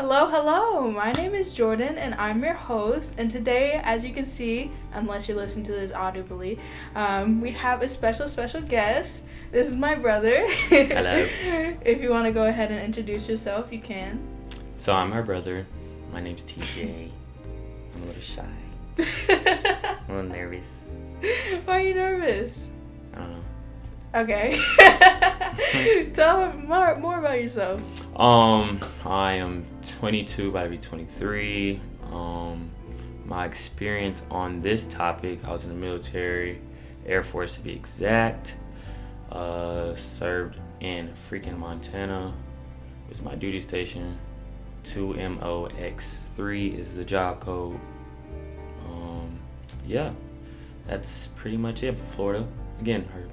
Hello, hello. My name is Jordan and I'm your host. And today, as you can see, unless you listen to this audibly, um, we have a special, special guest. This is my brother. Hello. if you want to go ahead and introduce yourself, you can. So I'm her brother. My name's TJ. I'm a little shy. I'm a little nervous. Why are you nervous? I don't know. Okay. Tell me more, more about yourself. Um, I am 22, about to be 23. Um, my experience on this topic, I was in the military, Air Force to be exact. Uh, served in freaking Montana. Was my duty station. 2MOX3 is the job code. Um, yeah, that's pretty much it for Florida. Again, her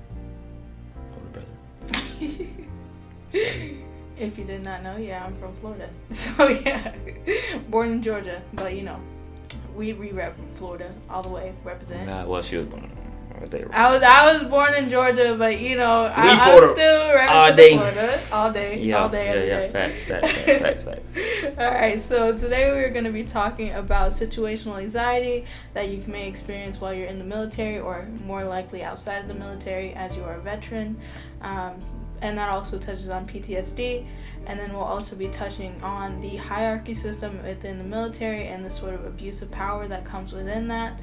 older brother. if you did not know, yeah, I'm from Florida. So yeah, born in Georgia, but you know, we we rep Florida all the way, represent. Uh, well, she was born. I was I was born in Georgia, but you know, I, We I'm Florida still all day. Florida all day, Yeah, all day, yeah, yeah. day. Facts, facts, facts, facts, facts. All right, so today we're going to be talking about situational anxiety that you may experience while you're in the military or more likely outside of the military as you are a veteran. Um, and that also touches on PTSD. And then we'll also be touching on the hierarchy system within the military and the sort of abuse of power that comes within that.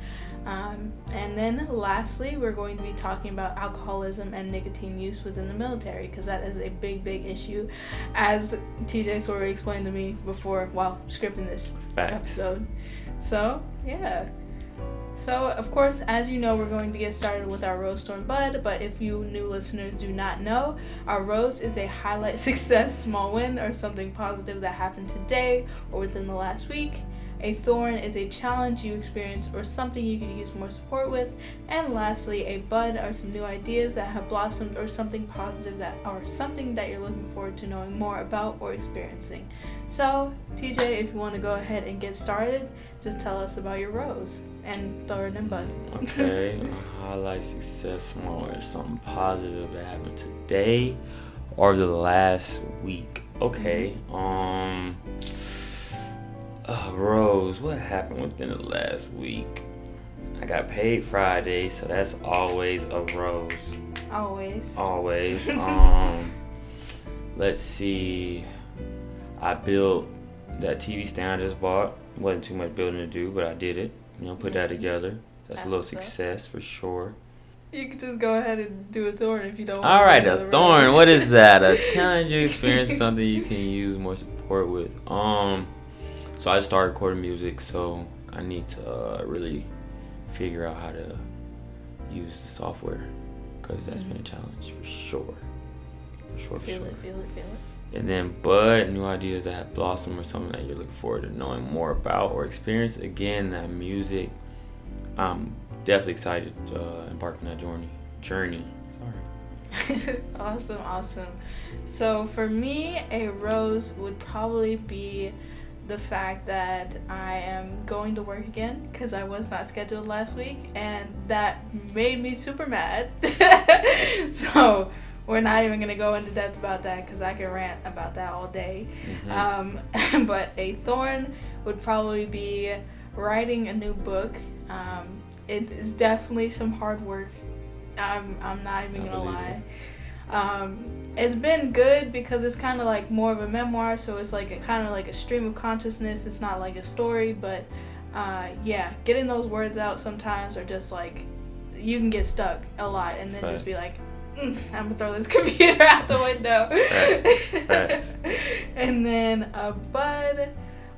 Um, and then lastly, we're going to be talking about alcoholism and nicotine use within the military because that is a big, big issue, as TJ sort of explained to me before while scripting this episode. So, yeah. So, of course, as you know, we're going to get started with our Rose Thorn Bud, but if you new listeners do not know, our Rose is a highlight success, small win, or something positive that happened today or within the last week. A thorn is a challenge you experience or something you could use more support with. And lastly, a bud are some new ideas that have blossomed or something positive that or something that you're looking forward to knowing more about or experiencing. So, TJ, if you want to go ahead and get started, just tell us about your rose and thorn and bud. Okay, highlight success small or something positive that happened today or the last week. Okay, um, uh, Rose, what happened within the last week? I got paid Friday, so that's always a rose. Always. Always. um, let's see. I built that TV stand I just bought. wasn't too much building to do, but I did it. You know, put that together. That's, That's a little what's up. success for sure. You can just go ahead and do a thorn if you don't. want All to a thorn. What is that? A challenge you experience, something you can use more support with. Um, so I started recording music, so I need to uh, really figure out how to use the software because that's been a challenge for sure. For sure, for Feel sure. it, feel it, feel it. And then, but new ideas that have blossomed or something that you're looking forward to knowing more about or experience. Again, that music. I'm definitely excited to uh, embark on that journey. Journey. Sorry. awesome, awesome. So for me, a rose would probably be the fact that I am going to work again because I was not scheduled last week, and that made me super mad. so we're not even gonna go into depth about that because I can rant about that all day. Mhm. Um, but a thorn would probably be writing a new book. Um, it is definitely some hard work. I'm, I'm not even gonna lie. Um, it's been good because it's kind of like more of a memoir, so it's like a kind of like a stream of consciousness. It's not like a story, but uh, yeah, getting those words out sometimes are just like you can get stuck a lot, and then Facts. just be like, "Mm, I'm gonna throw this computer out the window. Facts. Facts. and then a bud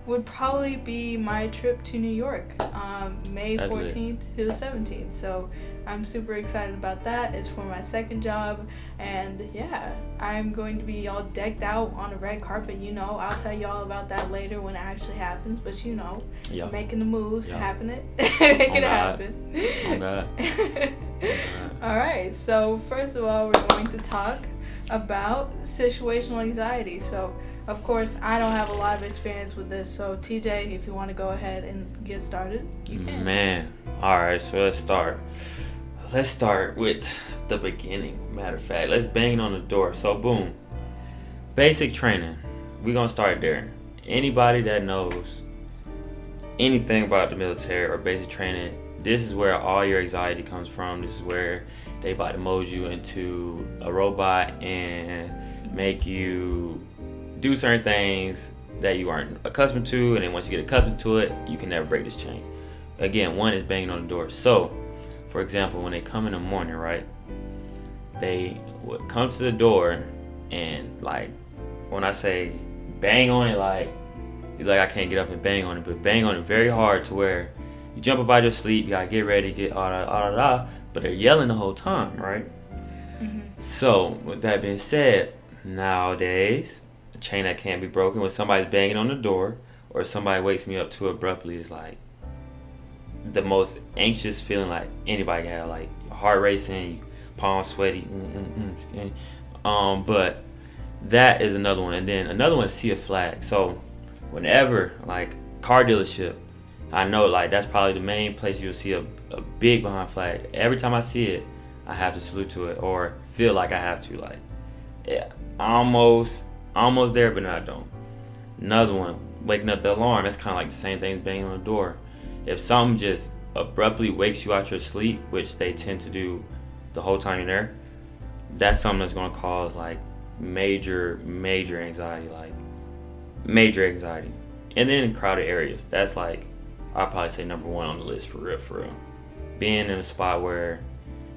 would probably be my trip to New York, um, May That's lit. 14th to the 17th. So I'm super excited about that. It's for my second job, and yeah, I'm going to be all decked out on a red carpet. You know, I'll tell you all about that later when it actually happens. But you know, making the moves, Yeah. happen it, make Oh, it happen. Oh, God. All right, so first of all, we're going to talk about situational anxiety. So, of course, I don't have a lot of experience with this. So, TJ, if you want to go ahead and get started, you can. Man. All right, so let's start. Let's start with the beginning. Matter of fact, let's bang on the door. So, boom. Basic training. We're to start there. anybody that knows anything about the military or basic training, this is where all your anxiety comes from. This is where they about to mold you into a robot and make you do certain things that you aren't accustomed to, and then once you get accustomed to it, you can never break this chain. Again, one is banging on the door. So, for example, when they come in the morning, right? They would come to the door and like when I say bang on it, like like I can't get up and bang on it, but bang on it very hard to where you jump up out your sleep, you gotta get ready, get all that, all that, but they're yelling the whole time, right? Mm-hmm. So, with that being said, nowadays, a chain that can't be broken when somebody's banging on the door or somebody wakes me up too abruptly is like the most anxious feeling like anybody can have, like heart racing, palms sweaty. Mm-mm-mm. Um, but that is another one, and then another one see a flag. So whenever like car dealership, I know like that's probably the main place you'll see a, a big behind flag. Every time I see it, I have to salute to it or feel like I have to. Like, yeah, almost almost there, but no, I don't. Another one, waking up the alarm. That's kind of like the same thing as banging on the door. If something just abruptly wakes you out your sleep, which they tend to do the whole time you're there, that's something that's gonna cause like major, major anxiety, like major anxiety. And then crowded areas, that's like I'd probably say number one on the list for real, for real. Being in a spot where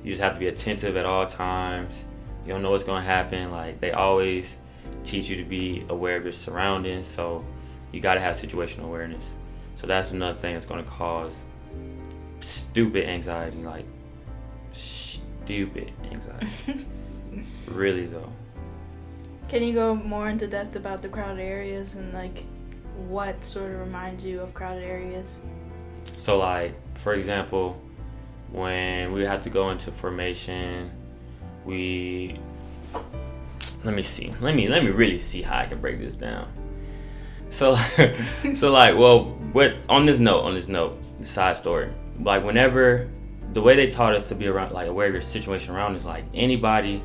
you just have to be attentive at all times. You don't know what's gonna happen. Like they always teach you to be aware of your surroundings, so you gotta have situational awareness. So that's another thing that's gonna cause stupid anxiety, like stupid anxiety. really though. Can you go more into depth about the crowded areas and like what sort of reminds you of crowded areas? So like for example, when we had to go into formation, we let me see. Let me let me really see how I can break this down. So so like well what on this note, on this note, the side story. Like whenever the way they taught us to be around like aware of your situation around is like anybody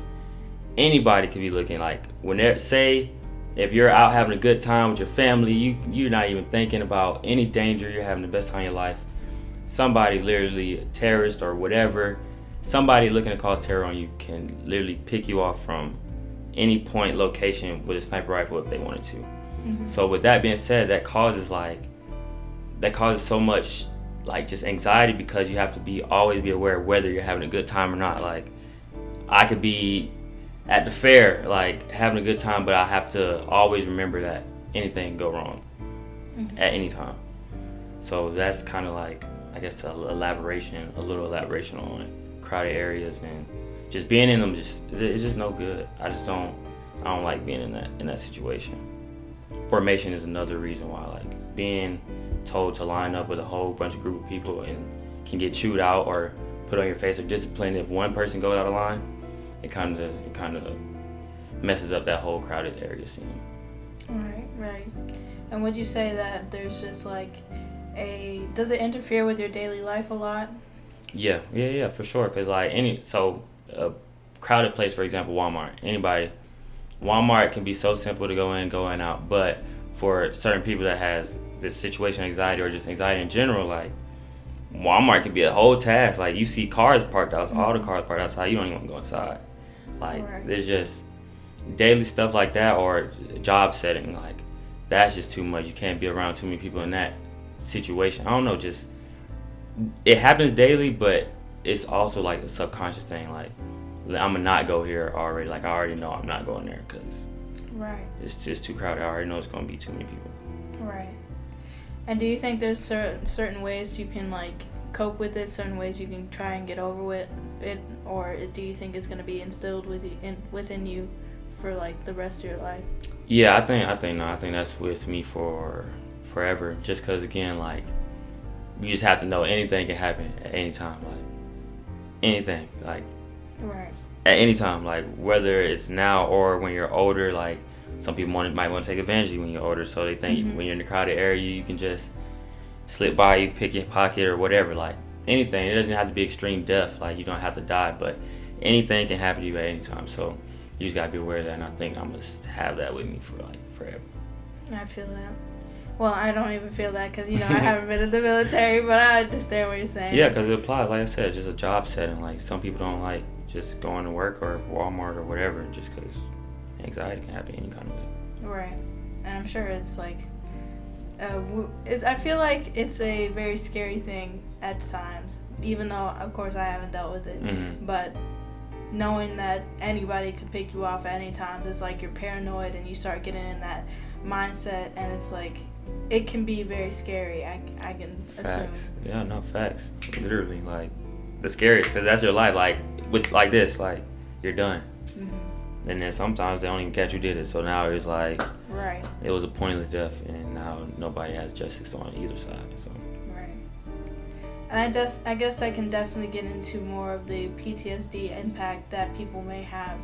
anybody could be looking like when they say if you're out having a good time with your family, you you're not even thinking about any danger. You're having the best time of your life. Somebody literally a terrorist or whatever, somebody looking to cause terror on you can literally pick you off from any point location with a sniper rifle if they wanted to. Mm-hmm. So with that being said, that causes like that causes so much like just anxiety because you have to be always be aware of whether you're having a good time or not. Like I could be at the fair, like having a good time, but I have to always remember that anything can go wrong mm-hmm. at any time. So that's kind of like, I guess, a elaboration, a little elaboration on crowded areas and just being in them. Just it's just no good. I just don't, I don't like being in that in that situation. Formation is another reason why, like being told to line up with a whole bunch of group of people and can get chewed out or put on your face or disciplined if one person goes out of line it kind of it kind of messes up that whole crowded area scene. Right, right. And would you say that there's just like a does it interfere with your daily life a lot? Yeah, yeah, yeah, for sure. Cause like any so a crowded place, for example, Walmart. Anybody, Walmart can be so simple to go in, go in, out. But for certain people that has this situation anxiety or just anxiety in general, like Walmart can be a whole task. Like you see cars parked outside, mm-hmm. all the cars parked outside. You don't even want to go inside. Like right. there's just daily stuff like that or job setting like that's just too much. You can't be around too many people in that situation. I don't know, just it happens daily, but it's also like a subconscious thing. Like I'm gonna not go here already. Like I already know I'm not going there because right, it's just too crowded. I already know it's gonna be too many people. Right. And do you think there's certain certain ways you can like cope with it, certain ways you can try and get over with it, or do you think it's gonna be instilled with you, in, within you for like the rest of your life? Yeah, I think I think no, I think that's with me for forever. Just because again, like you just have to know anything can happen at any time, like anything, like right at any time, like whether it's now or when you're older, like. Some people want, might want to take advantage of you when you're older, so they think mm-hmm. when you're in the crowded area, you can just slip by you, pick your pocket or whatever. Like anything, it doesn't have to be extreme death. Like you don't have to die, but anything can happen to you at any time. So you just gotta be aware of that. And I think I must have that with me for like forever. I feel that. Well, I don't even feel that because you know I haven't been in the military, but I understand what you're saying. Yeah, because it applies. Like I said, just a job setting. Like some people don't like just going to work or Walmart or whatever, just because anxiety can happen any kind of way. Right, and I'm sure it's like, uh, it's, I feel like it's a very scary thing at times, even though of course I haven't dealt with it, Mm-hmm. but knowing that anybody could pick you off at any time, it's like you're paranoid and you start getting in that mindset, and it's like it can be very scary. I, I can assume. Facts. Yeah, no facts. Literally, like the scariest, because that's your life. Like with like this, like you're done. hmm And then sometimes they don't even catch who did it. So now it's like Right. it was a pointless death, and now nobody has justice on either side. So Right. And I guess I guess I can definitely get into more of the PTSD impact that people may have,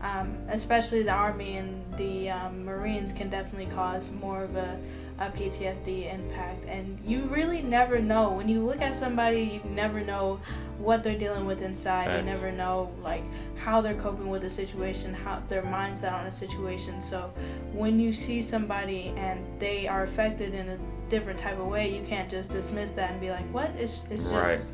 um, especially the Army and the um, Marines can definitely cause more of a, a PTSD impact. And you really never know when you look at somebody, you never know what they're dealing with inside. You never know like how they're coping with a situation, how their mindset on a situation. So when you see somebody and they are affected in a different type of way, you can't just dismiss that and be like, "What? It's it's just Right.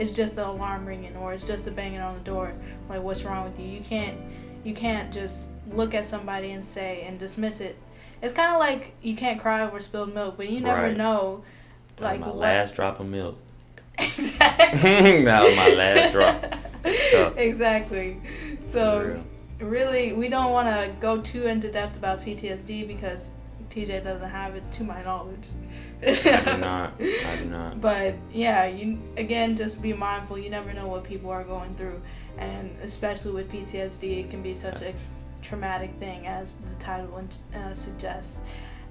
it's just the alarm ringing or it's just a banging on the door. Like, what's wrong with you? You can't you can't just look at somebody and say and dismiss it. It's kind of like you can't cry over spilled milk, but you never Right. know. Like my what- last drop of milk. exactly. that was my last drop. Exactly. So real. really we don't want to go too into depth about PTSD because TJ doesn't have it to my knowledge. I do not. I do not. But yeah, you again just be mindful. You never know what people are going through, and especially with PTSD, it can be such a traumatic thing as the title uh, suggests.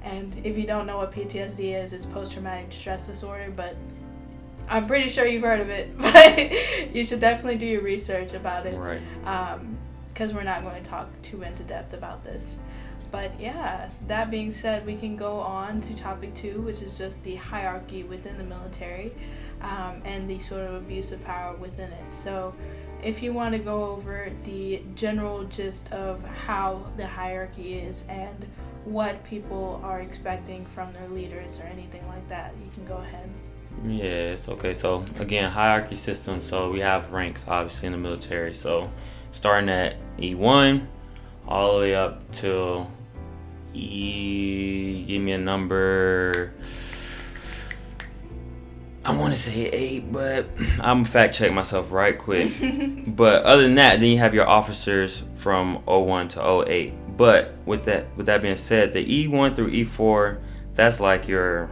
And if you don't know what PTSD is, it's post traumatic stress disorder. But I'm pretty sure you've heard of it. But you should definitely do your research about it Right. because we're not going to talk too into depth about this. But yeah, that being said, we can go on to topic two, which is just the hierarchy within the military um, and the sort of abuse of power within it. So, if you want to go over the general gist of how the hierarchy is and what people are expecting from their leaders or anything like that, you can go ahead. Yes. Okay. So again, hierarchy system. So we have ranks, obviously, in the military. So starting at E one, all the way up till E. Give me a number. I want to say eight, but I'm fact check myself right quick. but other than that, then you have your officers from 01 to 08. But with that, with that being said, the E1 through E4, that's like your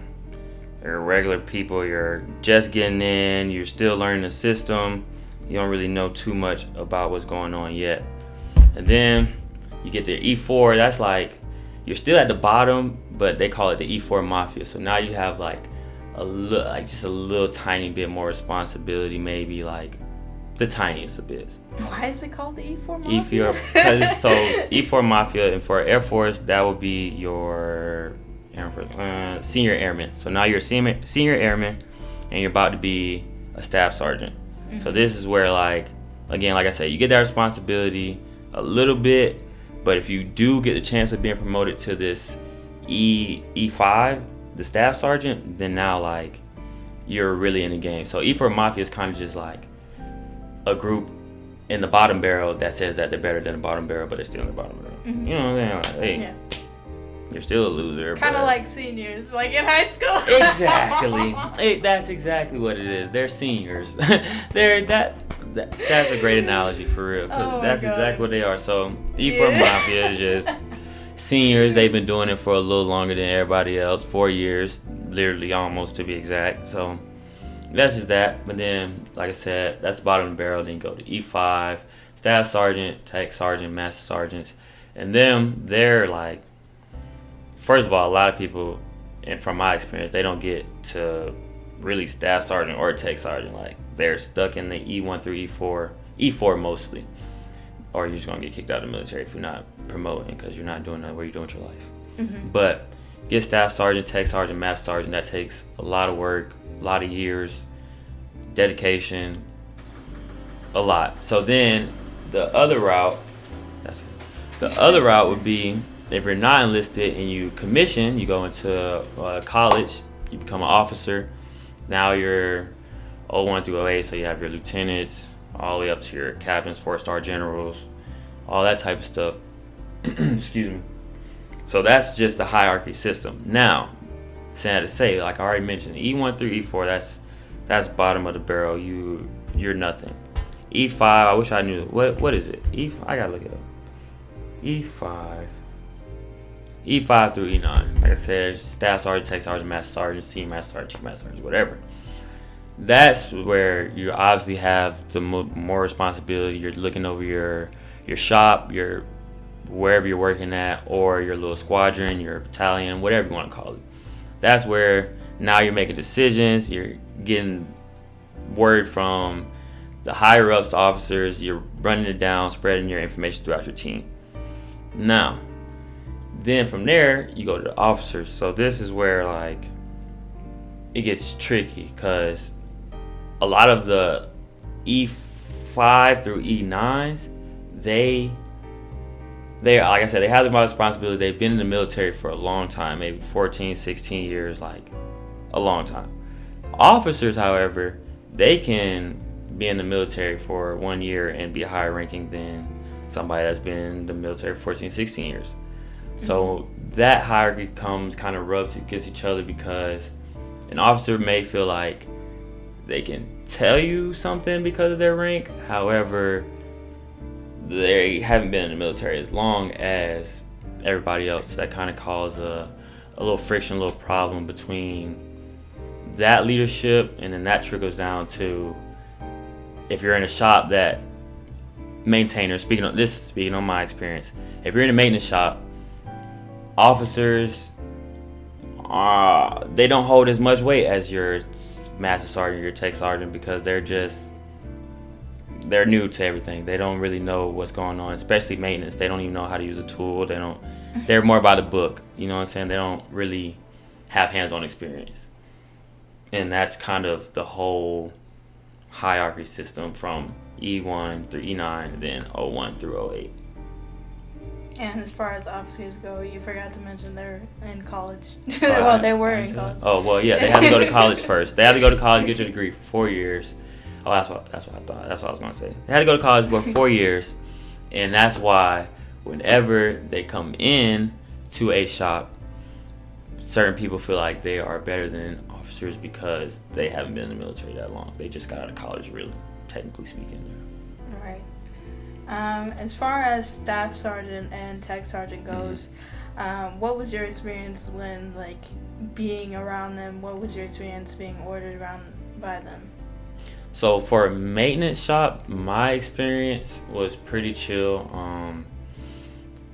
your regular people. You're just getting in. You're still learning the system. You don't really know too much about what's going on yet. And then you get to E4. That's like you're still at the bottom, but they call it the E4 mafia. So now you have like a little, like just a little tiny bit more responsibility, maybe like the tiniest of bits. Why is it called the E4 Mafia? E4, 'cause- so E4 Mafia, and for Air Force, that would be your Air Force, uh, senior airman. So now you're a senior, senior airman, and you're about to be a staff sergeant. So this is where, like, again, like I said, you get that responsibility a little bit, but if you do get the chance of being promoted to this E E5, the staff sergeant, then now like you're really in the game. So E4 Mafia is kind of just like a group in the bottom barrel that says that they're better than the bottom barrel, but they're still in the bottom barrel. Mhm. You know what I'm saying? Like, hey, Yeah. you're still a loser. Kind of like seniors, like in high school. exactly. It, that's exactly what it is. They're seniors. they're that, that. That's a great analogy for real. 'cause Oh that's God. exactly what they are. So E4 Yeah. Mafia is just seniors. They've been doing it for a little longer than everybody else. Four years, literally almost to be exact. So that's just that. But then, like I said, that's bottom of the barrel. Then go to E5, staff sergeant, tech sergeant, master sergeants, and them they're like. First of all, a lot of people, and from my experience, they don't get to really staff sergeant or tech sergeant. Like they're stuck in the E1 through E4, E4 mostly, or you're just gonna get kicked out of the military if you're not promoting because you're not doing that what you're doing with your life. Mhm. But get staff sergeant, tech sergeant, master sergeant. That takes a lot of work, a lot of years, dedication, a lot. So then the other route, that's the other route would be if you're not enlisted and you commission, you go into uh, college, you become an officer. Now you're 01 through 08, so you have your lieutenants, all the way up to your captains, four star generals, all that type of stuff. Excuse me. So that's just the hierarchy system. Now, sad to say, like I already mentioned, E1 through E4, that's that's bottom of the barrel. You you're nothing. E5, I wish I knew what what is it? E I gotta look it up. E5. E5 through E9. Like I said, staff sergeant, tech sergeant, master sergeant, senior master sergeant, chief master sergeant, whatever. That's where you obviously have the more responsibility. You're looking over your your shop, your wherever you're working at, or your little squadron, your battalion, whatever you want to call it. That's where now you're making decisions. You're getting word from the higher ups officers. You're running it down, spreading your information throughout your team. Now, then from there you go to the officers. So this is where like it gets tricky because a lot of the E5 through E9s, they they like I said, they have the responsibility. They've been in the military for a long time, maybe 14, 16 years, like a long time. Officers, however, they can be in the military for one year and be a higher ranking than somebody that's been in the military for 14, 16 years. So mm-hmm. that hierarchy comes kind of rubs against each other because an officer may feel like they can tell you something because of their rank. However, they haven't been in the military as long as everybody else. So that kind of causes a, a little friction, a little problem between that leadership, and then that trickles down to if you're in a shop that maintainer speaking on this speaking on my experience if you're in a maintenance shop officers uh, they don't hold as much weight as your master sergeant your tech sergeant because they're just they're new to everything. They don't really know what's going on especially maintenance. They don't even know how to use a tool. They don't they're more by the book you know what i'm saying? They don't really have hands-on experience. And that's kind of the whole hierarchy system from E1 through E9 and then 01 through 08. And as far as officers go, you forgot to mention they're in college. well, they were in college. Oh well, yeah, they have to go to college first. They have to go to college, get your degree for four years. Oh, that's what that's what I thought. That's what I was gonna say. They had to go to college for four years, and that's why whenever they come in to a shop, certain people feel like they are better than officers because they haven't been in the military that long. They just got out of college, really, technically speaking. Um, as far as staff sergeant and tech sergeant mm-hmm. goes, mm-hmm. um, what was your experience when like being around them? What was your experience being ordered around by them? So for a maintenance shop, my experience was pretty chill. Um,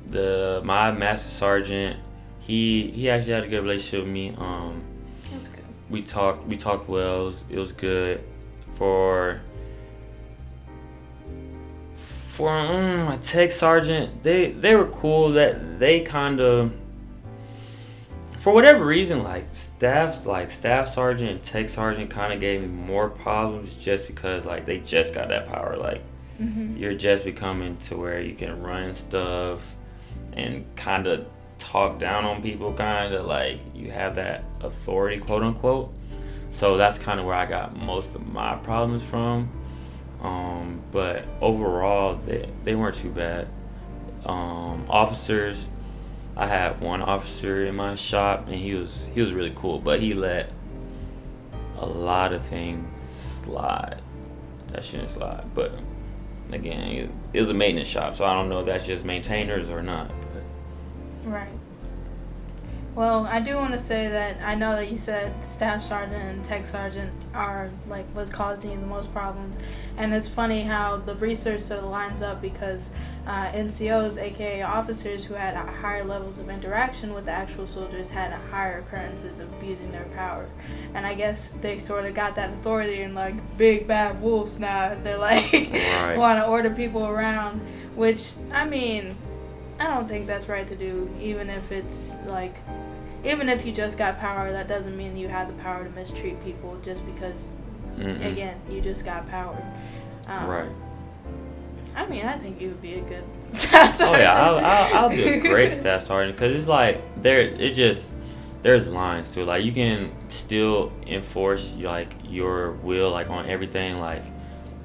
the my master sergeant, he he actually had a good relationship with me. Um, That's good we talked we talked well. It was, it was good for for mm, my tech sergeant. They they were cool. That they kind of for whatever reason, like staffs, like staff sergeant and tech sergeant, kind of gave me more problems just because like they just got that power. Like mm-hmm. you're just becoming to where you can run stuff and kind of talk down on people, kind of like you have that authority, quote unquote. So that's kind of where I got most of my problems from. Um, but overall, they, they weren't too bad. Um, officers, I had one officer in my shop, and he was he was really cool, but he let a lot of things slide. That shouldn't slide, but again, it, it was a maintenance shop, so I don't know if that's just maintainers or not. Right. Well, I do want to say that I know that you said staff sergeant and tech sergeant are like what's causing the most problems, and it's funny how the research sort of lines up because uh, NCOs, aka officers who had higher levels of interaction with the actual soldiers, had higher occurrences of abusing their power, and I guess they sort of got that authority and like big bad wolves now. They're like right. want to order people around, which I mean I don't think that's right to do, even if it's like, even if you just got power, that doesn't mean you have the power to mistreat people just because, Mm-mm. again, you just got power. Um, right. I mean, I think you would be a good staff sergeant. Oh yeah, I'll, I'll, I'll be a great staff sergeant because it's like there, it just there's lines to it. Like you can still enforce like your will like on everything. Like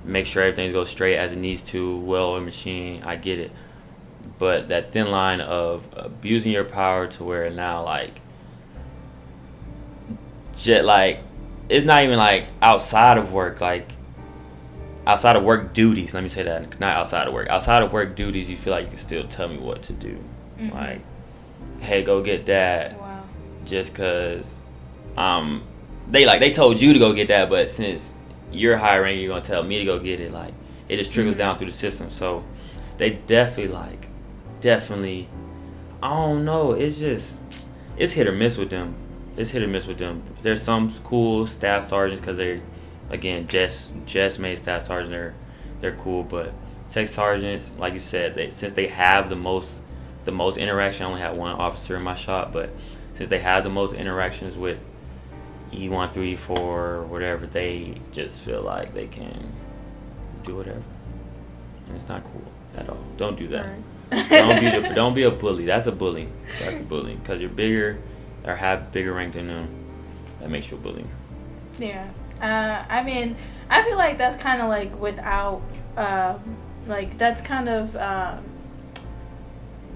make sure everything goes straight as it needs to. Well, a machine, I get it, but that thin line of abusing your power to where now like, jet like, it's not even like outside of work like outside of work duties, let me say that, not outside of work. Outside of work duties, you feel like you can still tell me what to do. Mm-hmm. Like, hey, go get that. Wow. Just cause, um, they like they told you to go get that, but since you're hiring, you're gonna tell me to go get it. Like, it just trickles mm-hmm. down through the system. So, they definitely like, definitely, I don't know. It's just, it's hit or miss with them. It's hit or miss with them. There's some cool staff sergeants because they're again, just just made staff sergeant, they're they're cool, but tech sergeants, like you said, they since they have the most the most interaction. I only had one officer in my shop, but since they have the most interactions with E one through E four, whatever, they just feel like they can do whatever, and it's not cool at all. Don't do that. Right. don't be the, don't be a bully. That's a bully. That's a bully because you're bigger or have bigger rank than them. That makes you a bully. Yeah. Uh, I mean, I feel like that's kind of like without, uh, like that's kind of um,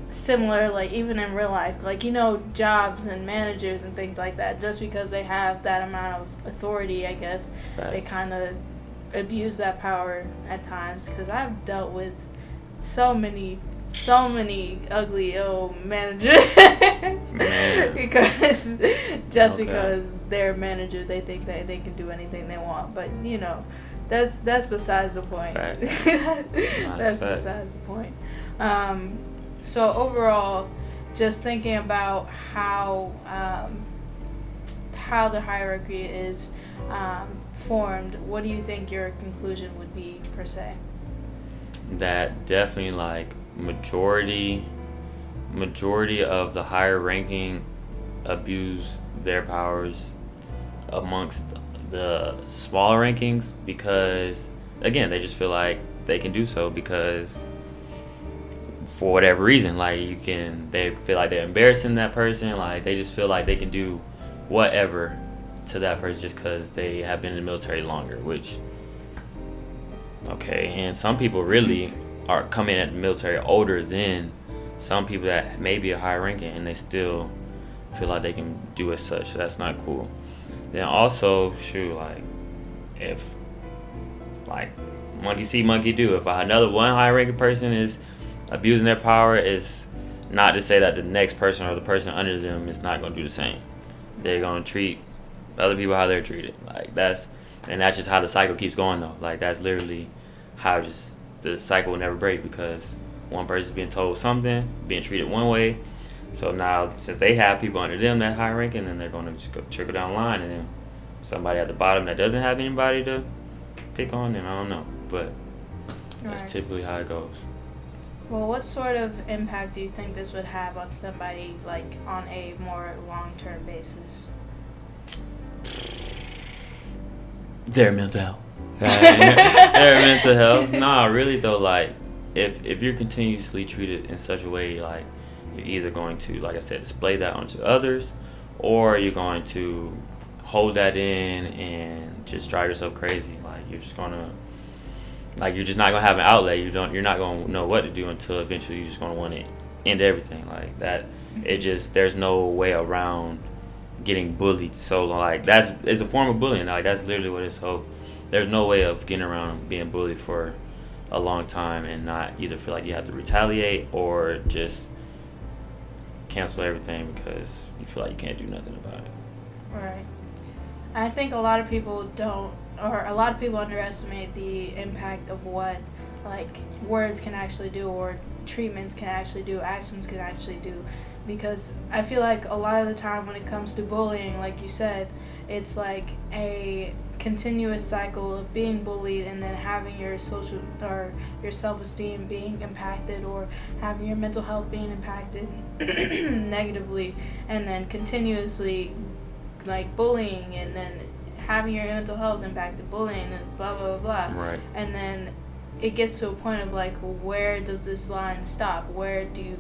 similar, like even in real life, like you know, jobs and managers and things like that. Just because they have that amount of authority, I guess Facts. they kind of abuse that power at times. Because I've dealt with so many so many ugly old managers. Because just okay. because they're a manager they think that they can do anything they want. But you know that's that's besides the point. That's besides the point. Um, so overall just thinking about how um, how the hierarchy is um, formed what do you think your conclusion would be per se? That definitely like majority majority of the higher ranking abuse their powers amongst the smaller rankings because again they just feel like they can do so because for whatever reason like you can they feel like they're embarrassing that person like they just feel like they can do whatever to that person just because they have been in the military longer which okay and some people really are coming at the military older than some people that may be a high ranking and they still feel like they can do as such. So that's not cool. Then also, shoot, like if like monkey see, monkey do. If another one high ranking person is abusing their power, is not to say that the next person or the person under them is not going to do the same. They're going to treat other people how they're treated. Like that's and that's just how the cycle keeps going though. Like that's literally how just the cycle will never break because one person's being told something, being treated one way. So now, since they have people under them that high ranking, then they're going to just go trickle down the line, and then somebody at the bottom that doesn't have anybody to pick on, then I don't know. But that's typically how it goes. Well, what sort of impact do you think this would have on somebody, like on a more long term basis? Their mental health their mental health. Nah, really though, like if if you're continuously treated in such a way, like you're either going to, like I said, display that onto others, or you're going to hold that in and just drive yourself crazy. Like you're just gonna, like you're just not gonna have an outlet. You don't. You're not gonna know what to do until eventually you're just gonna want to end everything like that. It just there's no way around getting bullied. So long. like that's it's a form of bullying. Like that's literally what it's so there's no way of getting around being bullied for a long time and not either feel like you have to retaliate or just cancel everything because you feel like you can't do nothing about it. Right. I think a lot of people don't, or a lot of people underestimate the impact of what like words can actually do or treatments can actually do, actions can actually do. Because I feel like a lot of the time when it comes to bullying, like you said, it's like a continuous cycle of being bullied and then having your social or your self-esteem being impacted or having your mental health being impacted negatively and then continuously like bullying and then having your mental health impacted bullying and blah blah blah, blah. right and then it gets to a point of like, where does this line stop? Where do you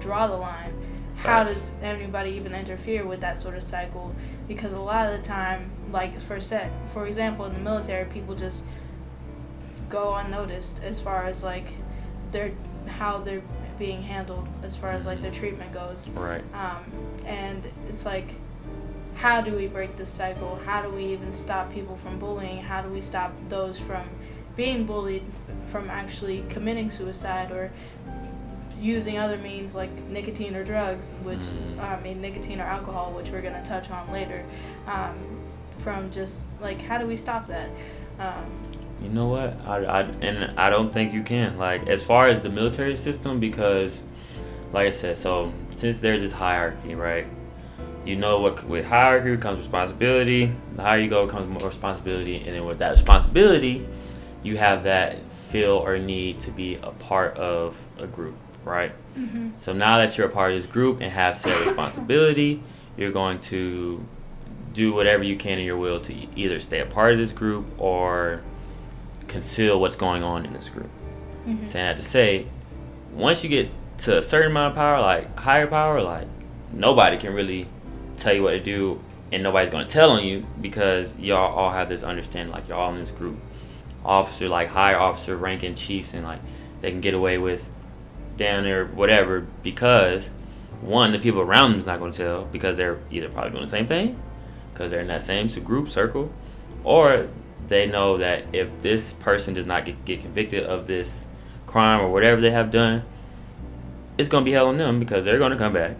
draw the line? How does anybody even interfere with that sort of cycle? Because a lot of the time, like for set, for example, in the military, people just go unnoticed as far as like their how they're being handled as far as like their treatment goes. Right. Um, and it's like, how do we break this cycle? How do we even stop people from bullying? How do we stop those from being bullied from actually committing suicide or using other means like nicotine or drugs, which Mm. I mean nicotine or alcohol, which we're gonna touch on later. Um, from just like how do we stop that? Um, You know what? I, I and I don't think you can. Like as far as the military system, because, like I said, so since there's this hierarchy, right? You know what? With hierarchy comes responsibility. The higher you go, comes more responsibility, and then with that responsibility, you have that feel or need to be a part of a group, right? mhm. So now that you're a part of this group and have said responsibility, you're going to do whatever you can in your will to either stay a part of this group or conceal what's going on in this group. Mhm. Saying that to say, once you get to a certain amount of power, like higher power, like nobody can really tell you what to do and nobody's going to tell on you because y'all all have this understanding, like you're all in this group. Officer, like higher officer ranking chiefs, and like they can get away with down there, whatever, because one, the people around them is not going to tell because they're either probably doing the same thing, because they're in that same group circle, or they know that if this person does not get, get convicted of this crime or whatever they have done, it's going to be hell on them because they're going to come back.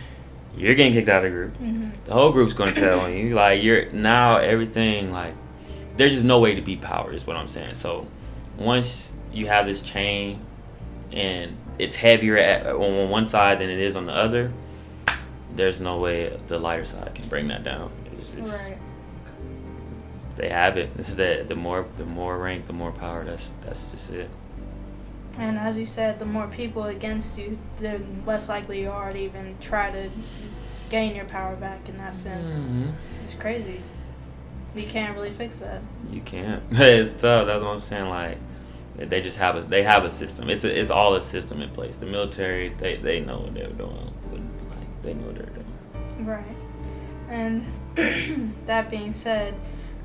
You're getting kicked out of the group. Mhm. The whole group's going to tell on you. Like you're now everything like there's just no way to beat power is what I'm saying. So once you have this chain and it's heavier at, on one side than it is on the other, there's no way the lighter side can bring that down. It's just, Right. They have it. The the more the more rank, the more power. That's that's just it. And as you said, the more people against you, the less likely you are to even try to gain your power back in that sense. Mhm. It's crazy. You can't really fix that. You can't. it's tough. That's what I'm saying. Like they just have a they have a system. It's a, it's all a system in place. The military they, they know what they're doing. Like they know what they're doing. Right. And that being said,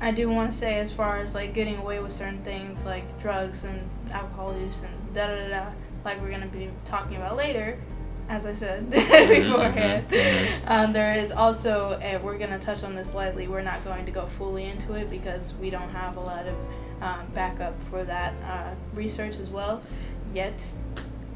I do want to say, as far as like getting away with certain things like drugs and alcohol use and da da da, da like we're gonna be talking about later, as I said beforehand. mhm. Um, there is also, and we're gonna touch on this lightly. We're not going to go fully into it because we don't have a lot of um, backup for that uh, research as well yet.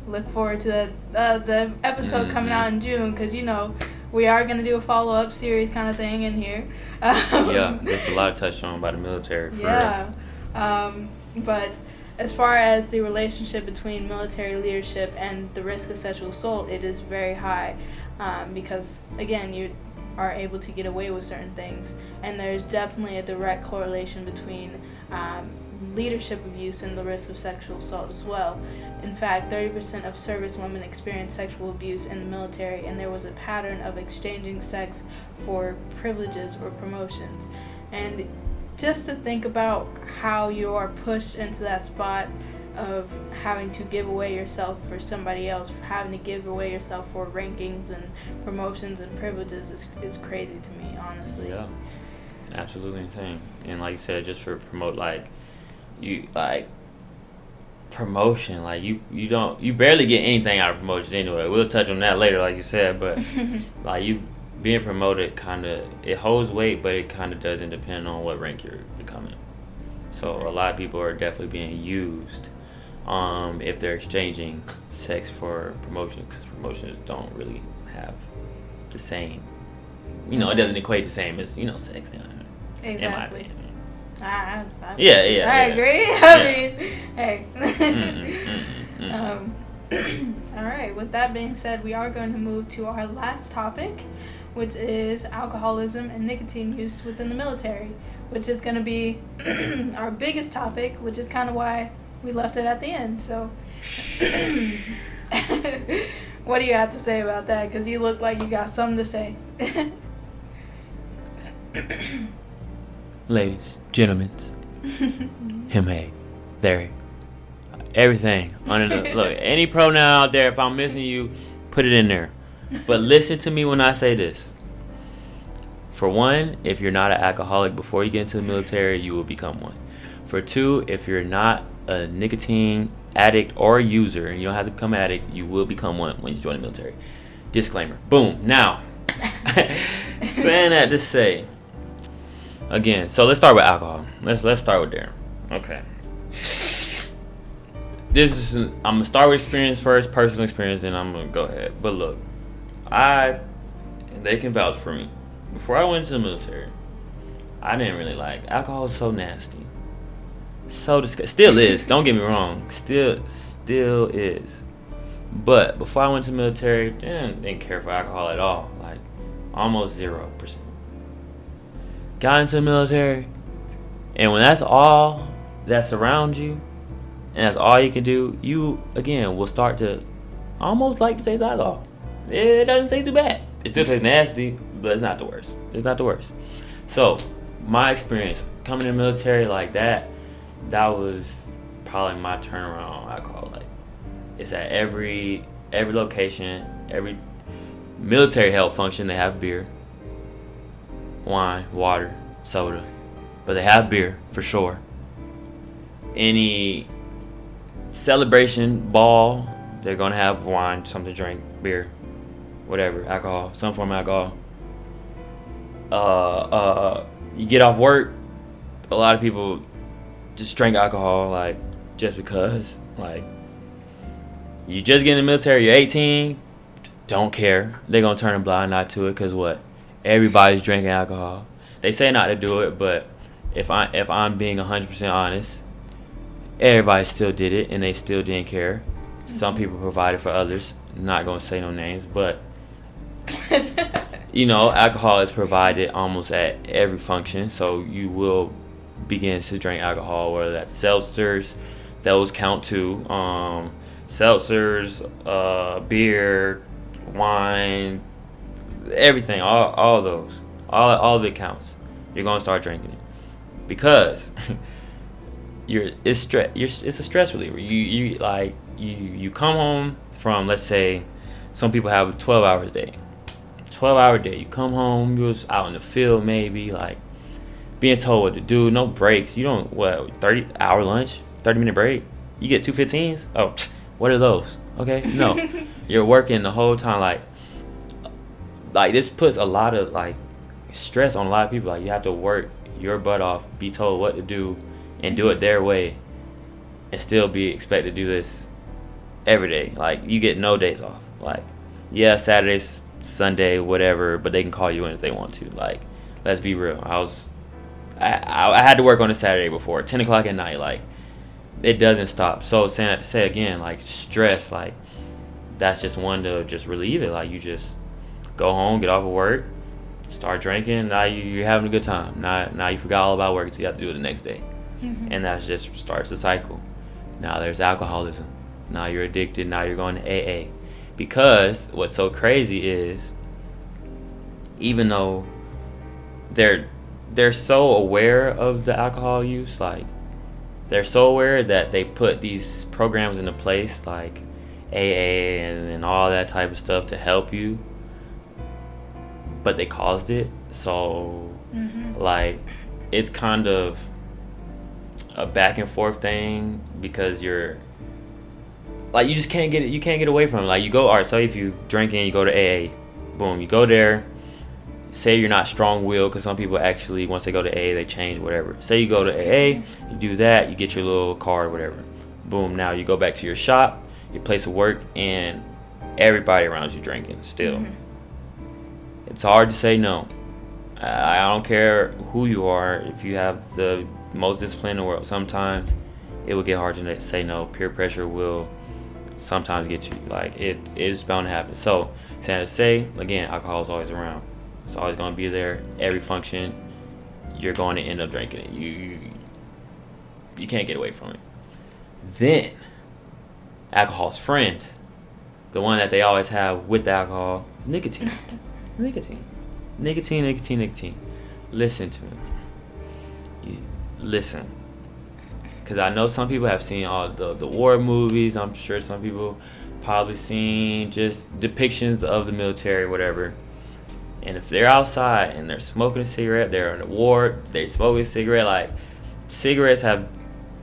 Look forward to the uh, the episode coming out in June because you know we are gonna do a follow up series kind of thing in here. Um, yeah, there's a lot touched on by the military. For yeah. Um, but as far as the relationship between military leadership and the risk of sexual assault, it is very high um, because, again, you are able to get away with certain things. And there's definitely a direct correlation between um, leadership abuse and the risk of sexual assault as well. In fact, 30% of service women experience sexual abuse in the military, and there was a pattern of exchanging sex for privileges or promotions. And just to think about how you are pushed into that spot of having to give away yourself for somebody else, having to give away yourself for rankings and promotions and privileges is, is crazy to me, honestly. Yeah, absolutely insane. And like you said, just for promote like you like promotion, like you you don't you barely get anything out of promotions anyway. We'll touch on that later, like you said, but like you being promoted kind of it holds weight, but it kind of doesn't depend on what rank you're becoming. So a lot of people are definitely being used um, if they're exchanging sex for promotion because promotions don't really have the same. You know, it doesn't equate the same as you know sex. In, in my exactly. opinion. I, I, Yeah, yeah, I yeah. agree. Yeah. I mean, hey. Mm-mm, mm-mm, mm-mm. Um, all right. With that being said, we are going to move to our last topic, which is alcoholism and nicotine use within the military, which is going to be our biggest topic, which is kind of why we left it at the end. So, what do you have to say about that? Because you look like you got something to say. Ladies, gentlemen, him, hey, there. Everything. Under the, look, any pronoun out there, if I'm missing you, put it in there. But listen to me when I say this. For one, if you're not an alcoholic before you get into the military, you will become one. For two, if you're not a nicotine addict or user, and you don't have to become addict, you will become one when you join the military. Disclaimer. Boom. Now, saying that to say, again, so let's start with alcohol. Let's let's start with there. Okay. This is I'm gonna start with experience first, personal experience, then I'm gonna go ahead. But look, I they can vouch for me. Before I went to the military, I didn't really like alcohol. So nasty, so disgusting. Still is. don't get me wrong. Still, still is. But before I went to the military, didn't, didn't care for alcohol at all. Like almost zero percent. Got into the military, and when that's all that's around you, and that's all you can do, you again will start to almost like to taste alcohol. It doesn't taste too bad. It still tastes nasty, but it's not the worst. It's not the worst. So, my experience coming in the military like that, that was probably my turnaround on alcohol. Like, it's at every every location, every military health function. They have beer, wine, water, soda, but they have beer for sure. Any celebration ball, they're gonna have wine, something to drink, beer, whatever, alcohol, some form of alcohol. Uh, uh, you get off work, a lot of people just drink alcohol, like just because, like you just get in the military, you're 18, don't care. They're gonna turn a blind eye to it, cause what? Everybody's drinking alcohol. They say not to do it, but if I if I'm being 100% honest, everybody still did it and they still didn't care. Some people provided for others. Not gonna say no names, but you know, alcohol is provided almost at every function, so you will begin to drink alcohol, whether that's seltzers, those count too. Um, seltzers, uh, beer, wine, everything, all all those, all all of it counts. You're gonna start drinking it because you're it's stress. You're, it's a stress reliever. You you like you you come home from let's say some people have a 12 hours day. 12 hour day you come home you was out in the field maybe like being told what to do no breaks. You don't what 30 hour lunch? 30 minute break? You get two 15s oh what are those? Okay no. You're working the whole time like like this puts a lot of like stress on a lot of people. Like you have to work your butt off be told what to do and do it their way and still be expected to do this every day. Like you get no days off. Like yeah, Saturdays, Sunday, whatever, but they can call you in if they want to. Like let's be real. I was I, I, had to work on a Saturday before ten o'clock at night. Like it doesn't stop. So saying that to say again, like stress, like that's just one to just relieve it. Like you just go home, get off of work, start drinking. Now you, you're having a good time. Now now you forgot all about work, so you have to do it the next day, Mm-hmm. and that just starts the cycle. Now there's alcoholism. Now you're addicted. Now you're going to AA. Because what's so crazy is even though they're they're so aware of the alcohol use, like they're so aware that they put these programs into place like AA and, and all that type of stuff to help you. But they caused it. So Mm-hmm. like it's kind of a back and forth thing because you're like you just can't get it you can't get away from it. Like you go all right so if you drinking you go to aa boom you go there. Say you're not strong willed because some people actually once they go to aa they change whatever. Say you go to aa you do that you get your little card whatever. Boom now you go back to your shop your place of work and everybody around you drinking still. Mhm. it's hard to say no. I I don't care who you are. If you have the most discipline in the world, sometimes it will get hard to say no. Peer pressure will sometimes get you. Like it is bound to happen. So, saying to say again, alcohol is always around. It's always going to be there. Every function, you're going to end up drinking it. You you, you can't get away from it. Then, alcohol's friend, the one that they always have with the alcohol, is nicotine. nicotine. Nicotine, nicotine, nicotine. Listen to me. Listen. because I know some people have seen all the the war movies. I'm sure some people probably seen just depictions of the military, whatever. And if they're outside and they're smoking a cigarette, they're in a war, they're smoking a cigarette. Like cigarettes have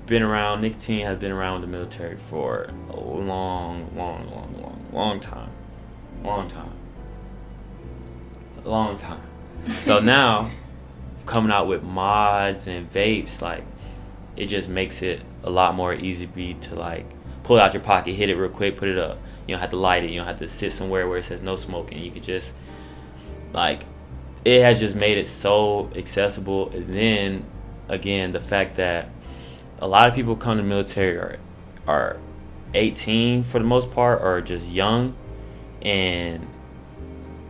been around. Nicotine has been around the military for a long, long, long, long, long time, long time, long time. So now, coming out with mods and vapes, like it just makes it a lot more easy be to like pull it out your pocket, hit it real quick, put it up. You don't have to light it. You don't have to sit somewhere where it says no smoking. You could just like it has just made it so accessible. And then again, the fact that a lot of people come to military are are 18 for the most part or just young and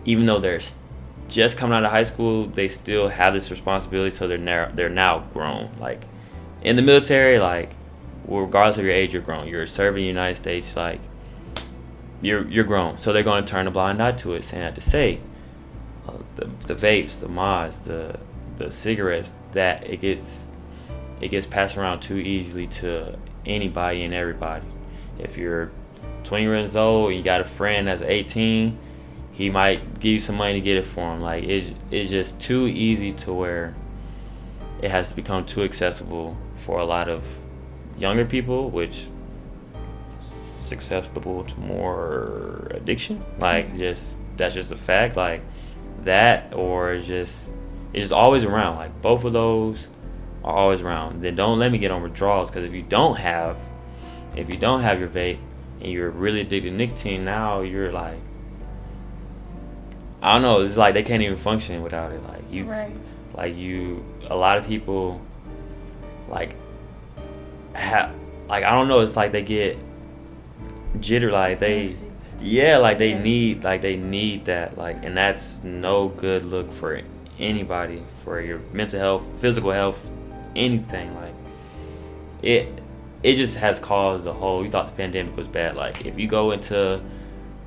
even though they're just coming out of high school they still have this responsibility so they're now they're now grown. Like in the military like regardless of your age you're grown. You're serving the united states like you're you're grown. So they're going to turn a blind eye to it saying to say uh, the, the vapes the mods the the cigarettes that it gets it gets passed around too easily to anybody and everybody. If you're 20 years old and you got a friend that's 18, he might give you some money to get it for him. Like it's it's just too easy to where it has become too accessible for a lot of younger people, which susceptible to more addiction. Like mm-hmm. just that's just a fact. Like that or just it's just always around. Like both of those are always around. Then don't let me get on withdrawals because if you don't have, if you don't have your vape and you're really addicted to nicotine, now you're like, I don't know. It's like they can't even function without it. Like you, right. like you. A lot of people, like, have like I don't know. It's like they get jitter. Like they, yeah, like they yeah. need like they need that. Like, and that's no good look for anybody for your mental health, physical health, anything. Like it it just has caused a whole you thought the pandemic was bad. Like if you go into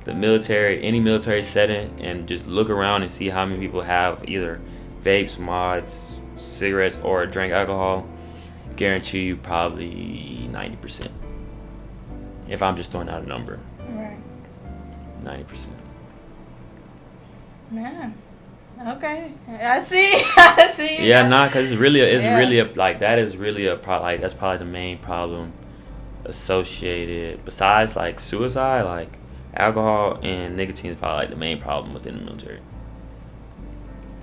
the military, any military setting and just look around and see how many people have either vapes, mods, cigarettes or drink alcohol, guarantee you probably ninety percent. If I'm just throwing out a number. Right. Ninety percent. Man. Okay, I see. I see. Yeah, nah, cause it's really, a, it's yeah. really a, like that is really a pro. Like that's probably the main problem associated. Besides like suicide, like alcohol and nicotine is probably like the main problem within the military.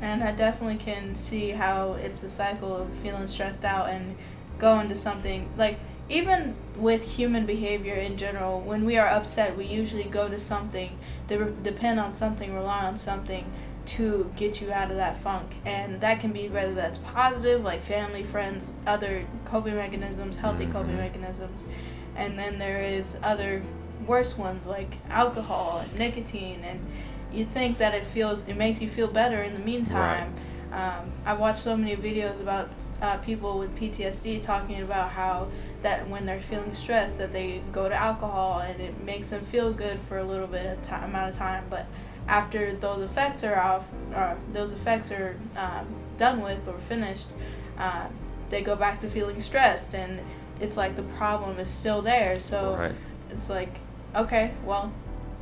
And I definitely can see how it's a cycle of feeling stressed out and going to something like even with human behavior in general. When we are upset, we usually go to something, depend on something, rely on something to get you out of that funk. And that can be whether that's positive, like family, friends, other coping mechanisms, healthy mm-hmm. coping mechanisms. And then there is other worse ones like alcohol and nicotine and you think that it feels it makes you feel better in the meantime. Right. Um, I watched so many videos about uh, people with PTSD talking about how that when they're feeling stressed that they go to alcohol and it makes them feel good for a little bit of time amount of time, but after those effects are off, or those effects are um, done with or finished, uh, they go back to feeling stressed, and it's like the problem is still there. So right. it's like, okay, well,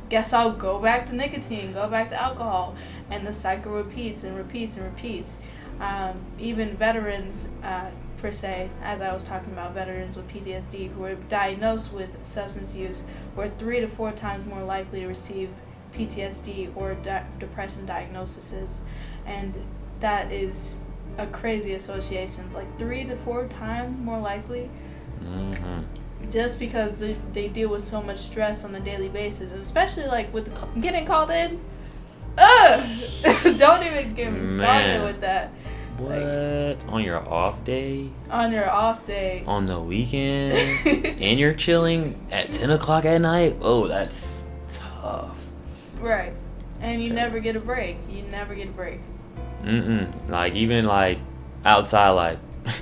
guess I'll go back to nicotine, go back to alcohol, and the cycle repeats and repeats and repeats. Um, even veterans, uh, per se, as I was talking about, veterans with PTSD who are diagnosed with substance use were three to four times more likely to receive PTSD or de- depression diagnoses, and that is a crazy association. Like three to four times more likely. Mm-hmm. Just because they, they deal with so much stress on a daily basis, and especially like with getting called in. Ugh! Don't even get me started with that. What? Like, on your off day? On your off day. On the weekend? and you're chilling at 10 o'clock at night? Oh, that's tough. Right. And you okay. never get a break. You never get a break. Mm-mm. Like, even, like, outside, like,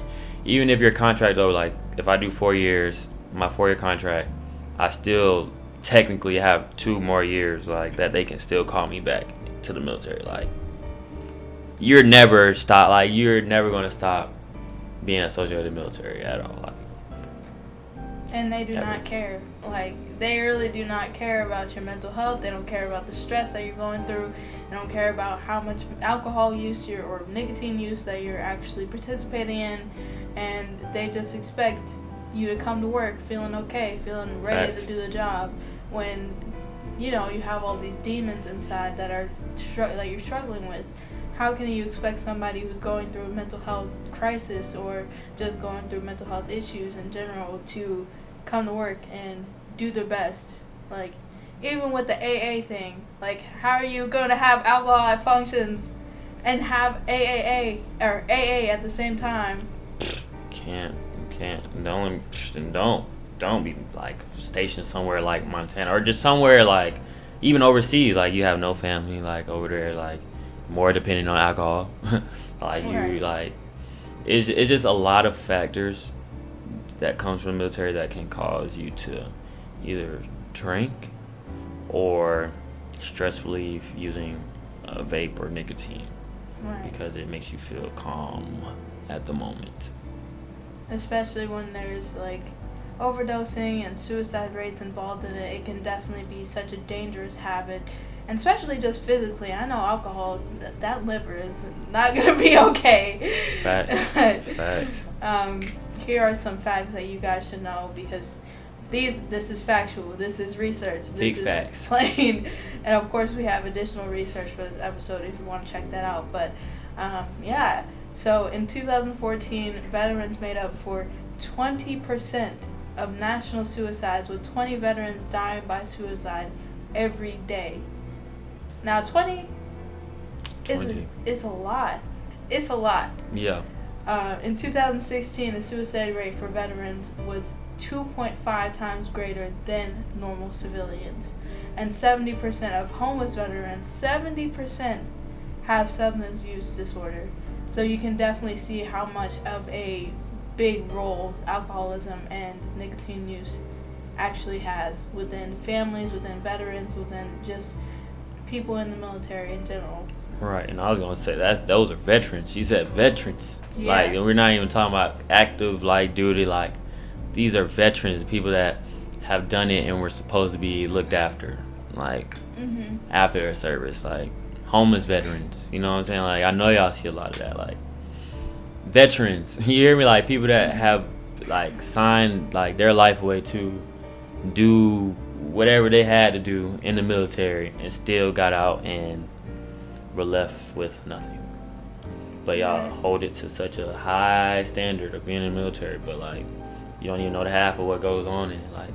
even if your contract over, like, if I do four years, my four-year contract, I still technically have two more years, like, that they can still call me back to the military. Like, you're never stop, like, you're never going to stop being associated with the military at all. Like, And they do Ever. not care. Like they really do not care about your mental health. They don't care about the stress that you're going through. They don't care about how much alcohol use you're or nicotine use that you're actually participating in. And they just expect you to come to work feeling okay, feeling ready Facts. to do the job when you know you have all these demons inside that are str- that you're struggling with. How can you expect somebody who's going through a mental health crisis or just going through mental health issues in general to come to work and do their best? Like, even with the AA thing, like, how are you going to have alcohol at functions and have AAA or AA at the same time? Can't, can't. Only, then don't, don't be like stationed somewhere like Montana or just somewhere like, even overseas. Like you have no family like over there. Like more dependent on alcohol. like you like, it's it's just a lot of factors that comes from the military that can cause you to either drink or stress relief using a vape or nicotine Right. because it makes you feel calm at the moment. Especially when there's like overdosing and suicide rates involved in it it can definitely be such a dangerous habit and especially just physically i know alcohol th- that liver is not going to be okay Facts. Facts. um, here are some facts that you guys should know because these this is factual this is research this Big is facts. plain and of course we have additional research for this episode if you want to check that out but um, yeah so in 2014 veterans made up for 20% of national suicides with 20 veterans dying by suicide every day now 20 is 20. is a lot it's a lot Yeah. uh, in 2016, the suicide rate for veterans was 2.5 times greater than normal civilians. And 70% of homeless veterans, 70% have substance use disorder. So you can definitely see how much of a big role alcoholism and nicotine use actually has within families, within veterans, within just people in the military in general. Right. And I was gonna say that's those are veterans. She said veterans. Yeah. Like we're not even talking about active like duty. Like these are veterans, people that have done it and were supposed to be looked after. Like Mm-hmm. after their service, like homeless veterans. You know what I'm saying? Like I know y'all see a lot of that. Like veterans, you hear me? Like people that have like signed like their life away to do whatever they had to do in the military and still got out and were left with nothing. But y'all hold it to such a high standard of being in the military, but like you don't even know the half of what goes on in it. Like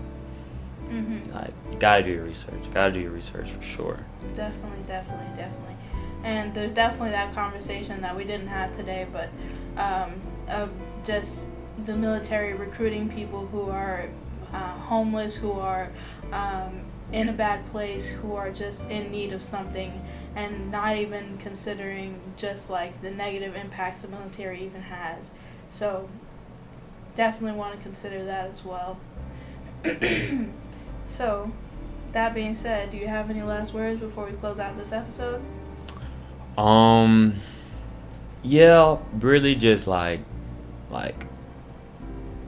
Mm-hmm. like you gotta do your research. You gotta do your research for sure. Definitely, definitely, definitely. And there's definitely that conversation that we didn't have today, but um, of just the military recruiting people who are uh, homeless, who are um, in a bad place, who are just in need of something, and not even considering just like the negative impacts the military even has. So, definitely want to consider that as well. so, that being said, do you have any last words before we close out this episode? Um, yeah, really just like, like.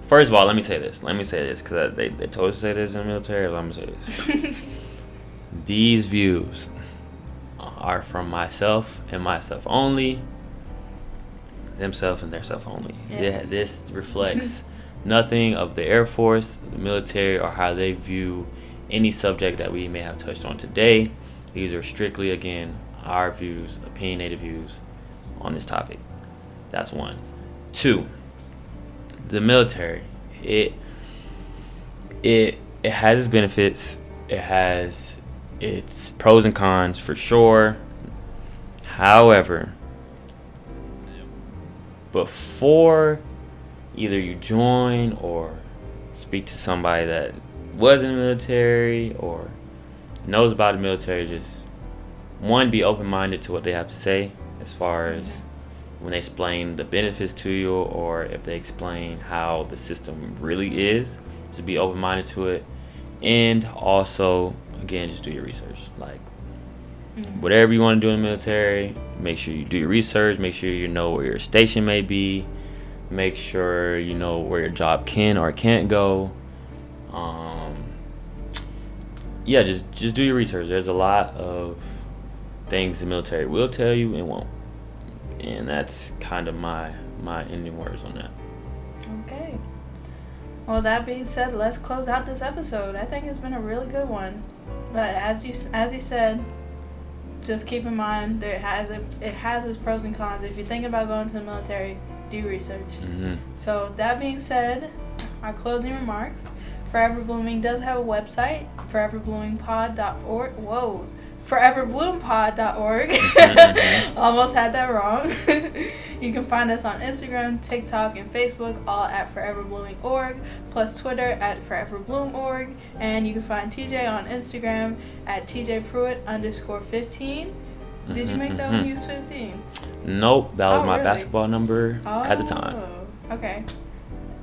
First of all, let me say this. Let me say this because they, they told us to say this in the military. Let me say this. These views are from myself and myself only. Themselves and their self only. Yeah, this reflects nothing of the Air Force, the military, or how they view any subject that we may have touched on today. These are strictly, again, our views, opinionated views on this topic. That's one. Two, the military. It it it has its benefits. It has its pros and cons for sure. However, before either you join or speak to somebody that was in the military or knows about the military, just one, be open minded to what they have to say as far as when they explain the benefits to you or if they explain how the system really is. Just be open minded to it. And also, again, just do your research. Like, Mhm. whatever you want to do in the military, make sure you do your research. Make sure you know where your station may be. Make sure you know where your job can or can't go. Um, yeah, just just do your research. There's a lot of things the military will tell you and won't, and that's kind of my my ending words on that. Okay. Well, that being said, let's close out this episode. I think it's been a really good one. But as you as you said, just keep in mind that it has a, it has its pros and cons. If you're thinking about going to the military, do research. Mm-hmm. So that being said, our closing remarks. Forever Blooming does have a website, foreverbloomingpod.org. Whoa, foreverbloomPod.org. Almost had that wrong. you can find us on Instagram, TikTok, and Facebook, all at foreverblooming.org, plus Twitter at foreverbloom.org, and you can find TJ on Instagram at tjpruitt underscore 15. Did you make that Mhm, one mhm. use 15? Nope, that was Oh, my really? basketball number at the time. Oh, Okay.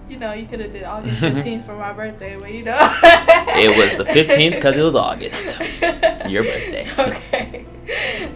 You know, you could have did August 15th for my birthday, but you know. It was the 15th because it was August. Your birthday. Okay.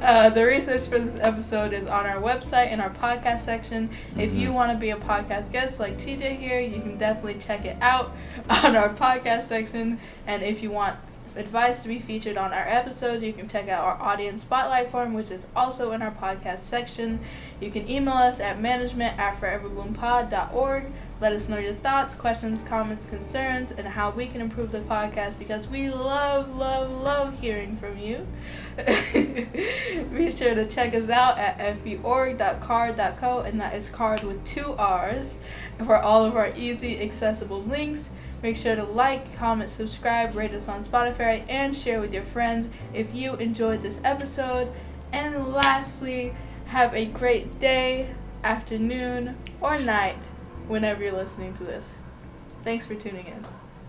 Uh, the research for this episode is on our website in our podcast section. If you Mhm. want to be a podcast guest like TJ here, you can definitely check it out on our podcast section. And if you want advice to be featured on our episodes, you can check out our audience spotlight form, which is also in our podcast section. You can email us at management at foreverbloom.pod.org. Let us know your thoughts, questions, comments, concerns, and how we can improve the podcast because we love, love, love hearing from you. Be sure to check us out at fborg.carrd.co, and that is card with two R's, for all of our easy, accessible links. Make sure to like, comment, subscribe, rate us on Spotify, and share with your friends if you enjoyed this episode. And lastly, have a great day, afternoon, or night whenever you're listening to this. Thanks for tuning in.